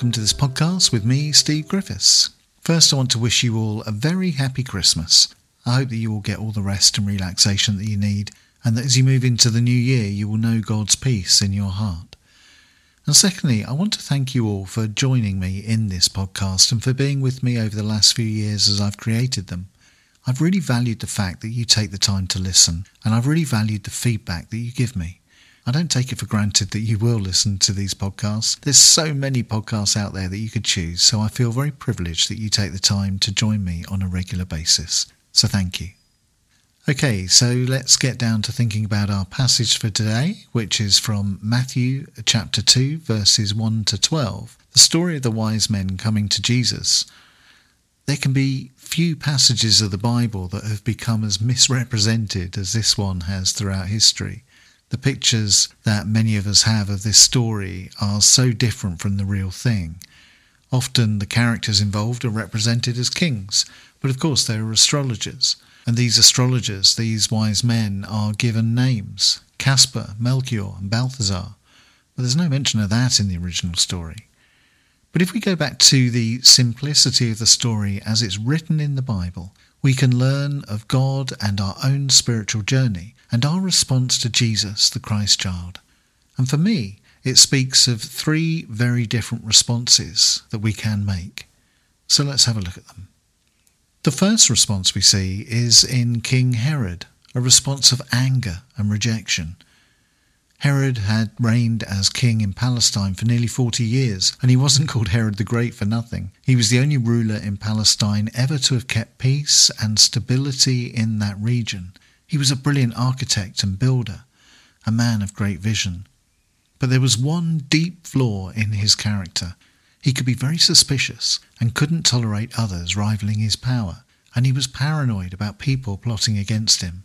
welcome to this podcast with me, Steve Griffiths. First, I want to wish you all a very happy Christmas. I hope that you will get all the rest and relaxation that you need, and that as you move into the new year, you will know God's peace in your heart. And secondly, I want to thank you all for joining me in this podcast and for being with me over the last few years as I've created them. I've really valued the fact that you take the time to listen, and I've really valued the feedback that you give me. I don't take it for granted that you will listen to these podcasts. There's so many podcasts out there that you could choose, so I feel very privileged that you take the time to join me on a regular basis. So thank you. Okay, so let's get down to thinking about our passage for today, which is from Matthew chapter 2, verses 1 to 12, the story of the wise men coming to Jesus. There can be few passages of the Bible that have become as misrepresented as this one has throughout history. The pictures that many of us have of this story are so different from the real thing. Often the characters involved are represented as kings, but of course they are astrologers. And these astrologers, these wise men, are given names Caspar, Melchior, and Balthazar. But there's no mention of that in the original story. But if we go back to the simplicity of the story as it's written in the Bible, we can learn of God and our own spiritual journey and our response to Jesus, the Christ child. And for me, it speaks of three very different responses that we can make. So let's have a look at them. The first response we see is in King Herod, a response of anger and rejection. Herod had reigned as king in Palestine for nearly 40 years, and he wasn't called Herod the Great for nothing. He was the only ruler in Palestine ever to have kept peace and stability in that region. He was a brilliant architect and builder, a man of great vision. But there was one deep flaw in his character. He could be very suspicious and couldn't tolerate others rivaling his power, and he was paranoid about people plotting against him.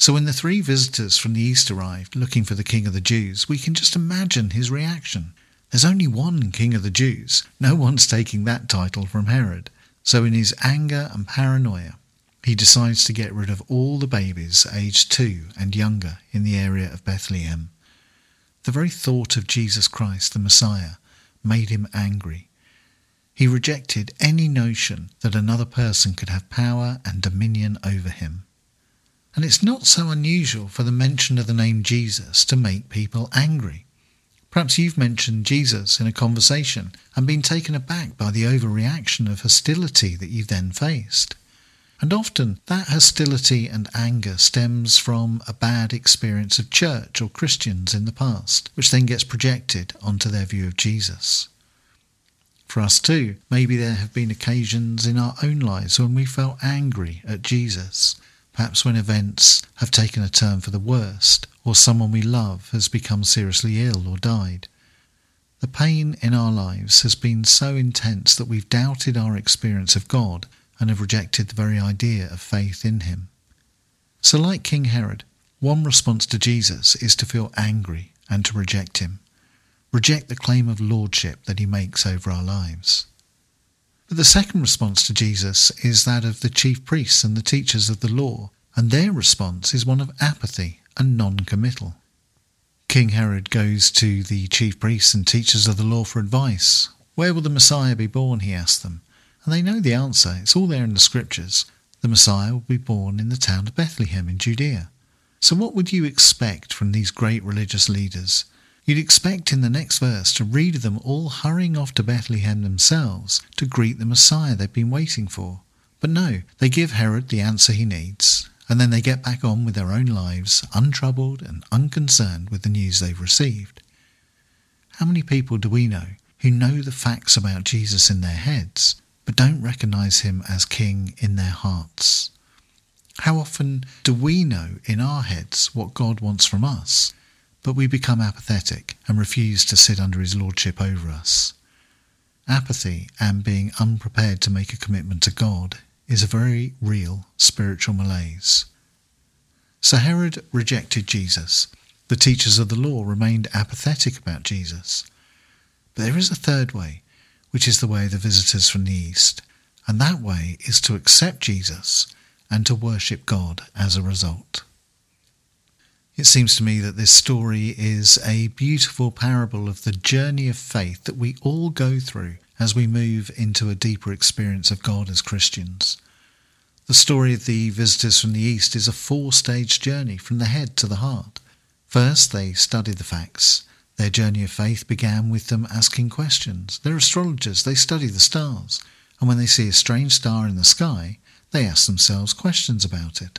So when the three visitors from the east arrived looking for the King of the Jews, we can just imagine his reaction. There's only one King of the Jews. No one's taking that title from Herod. So in his anger and paranoia, he decides to get rid of all the babies aged two and younger in the area of Bethlehem. The very thought of Jesus Christ, the Messiah, made him angry. He rejected any notion that another person could have power and dominion over him. And it's not so unusual for the mention of the name Jesus to make people angry. Perhaps you've mentioned Jesus in a conversation and been taken aback by the overreaction of hostility that you've then faced. And often that hostility and anger stems from a bad experience of church or Christians in the past, which then gets projected onto their view of Jesus. For us too, maybe there have been occasions in our own lives when we felt angry at Jesus, perhaps when events have taken a turn for the worst, or someone we love has become seriously ill or died. The pain in our lives has been so intense that we've doubted our experience of God and have rejected the very idea of faith in him. So, like King Herod, one response to Jesus is to feel angry and to reject him, reject the claim of lordship that he makes over our lives. But the second response to Jesus is that of the chief priests and the teachers of the law, and their response is one of apathy and non committal. King Herod goes to the chief priests and teachers of the law for advice. Where will the Messiah be born? he asks them. And they know the answer. It's all there in the scriptures. The Messiah will be born in the town of Bethlehem in Judea. So what would you expect from these great religious leaders? You'd expect in the next verse to read of them all hurrying off to Bethlehem themselves to greet the Messiah they've been waiting for. But no, they give Herod the answer he needs, and then they get back on with their own lives, untroubled and unconcerned with the news they've received. How many people do we know who know the facts about Jesus in their heads, but don't recognize him as king in their hearts. How often do we know in our heads what God wants from us, but we become apathetic and refuse to sit under his lordship over us? Apathy and being unprepared to make a commitment to God is a very real spiritual malaise. So Herod rejected Jesus. The teachers of the law remained apathetic about Jesus. But there is a third way which is the way of the visitors from the East. And that way is to accept Jesus and to worship God as a result. It seems to me that this story is a beautiful parable of the journey of faith that we all go through as we move into a deeper experience of God as Christians. The story of the visitors from the East is a four stage journey from the head to the heart. First, they study the facts. Their journey of faith began with them asking questions. They're astrologers, they study the stars, and when they see a strange star in the sky, they ask themselves questions about it.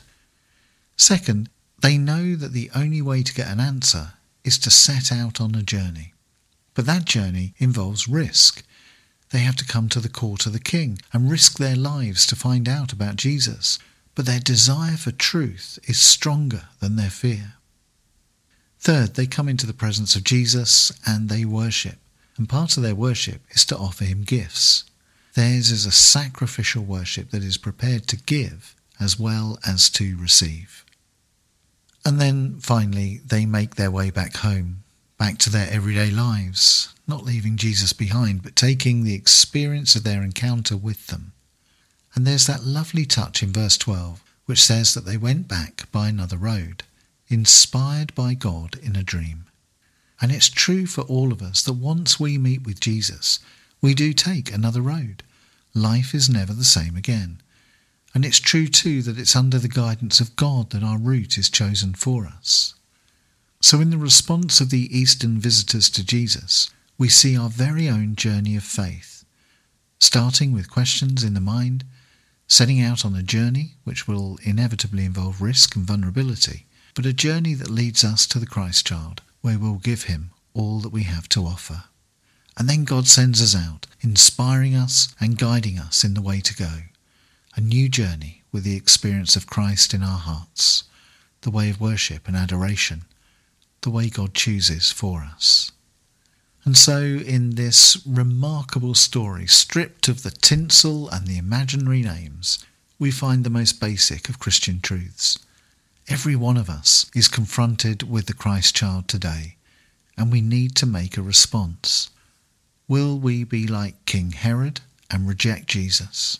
Second, they know that the only way to get an answer is to set out on a journey. But that journey involves risk. They have to come to the court of the king and risk their lives to find out about Jesus. But their desire for truth is stronger than their fear. Third, they come into the presence of Jesus and they worship. And part of their worship is to offer him gifts. Theirs is a sacrificial worship that is prepared to give as well as to receive. And then finally, they make their way back home, back to their everyday lives, not leaving Jesus behind, but taking the experience of their encounter with them. And there's that lovely touch in verse 12, which says that they went back by another road, inspired by God in a dream. And it's true for all of us that once we meet with Jesus, we do take another road. Life is never the same again. And it's true too that it's under the guidance of God that our route is chosen for us. So, in the response of the Eastern visitors to Jesus, we see our very own journey of faith, starting with questions in the mind, setting out on a journey which will inevitably involve risk and vulnerability, but a journey that leads us to the Christ child, where we'll give him all that we have to offer. And then God sends us out, inspiring us and guiding us in the way to go. A new journey with the experience of Christ in our hearts, the way of worship and adoration, the way God chooses for us. And so, in this remarkable story, stripped of the tinsel and the imaginary names, we find the most basic of Christian truths. Every one of us is confronted with the Christ child today, and we need to make a response. Will we be like King Herod and reject Jesus?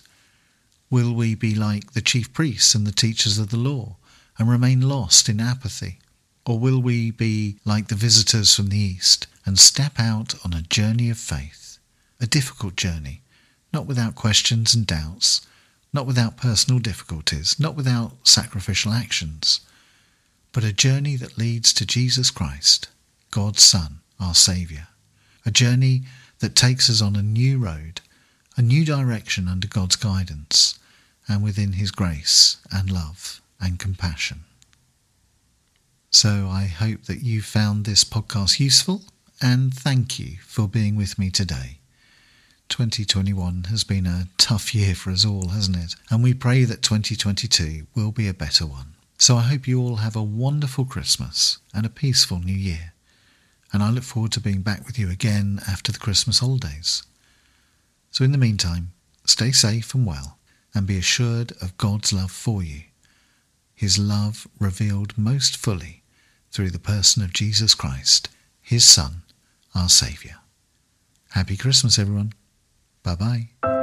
Will we be like the chief priests and the teachers of the law and remain lost in apathy? Or will we be like the visitors from the East and step out on a journey of faith, a difficult journey, not without questions and doubts, not without personal difficulties, not without sacrificial actions, but a journey that leads to Jesus Christ, God's Son, our Saviour, a journey that takes us on a new road, a new direction under God's guidance, and within His grace and love and compassion. So I hope that you found this podcast useful and thank you for being with me today. 2021 has been a tough year for us all, hasn't it? And we pray that 2022 will be a better one. So I hope you all have a wonderful Christmas and a peaceful New Year. And I look forward to being back with you again after the Christmas holidays. So in the meantime, stay safe and well and be assured of God's love for you. His love revealed most fully through the person of Jesus Christ, his Son, our Saviour. Happy Christmas, everyone. Bye bye.